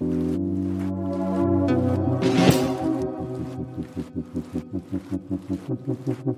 よし!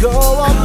go on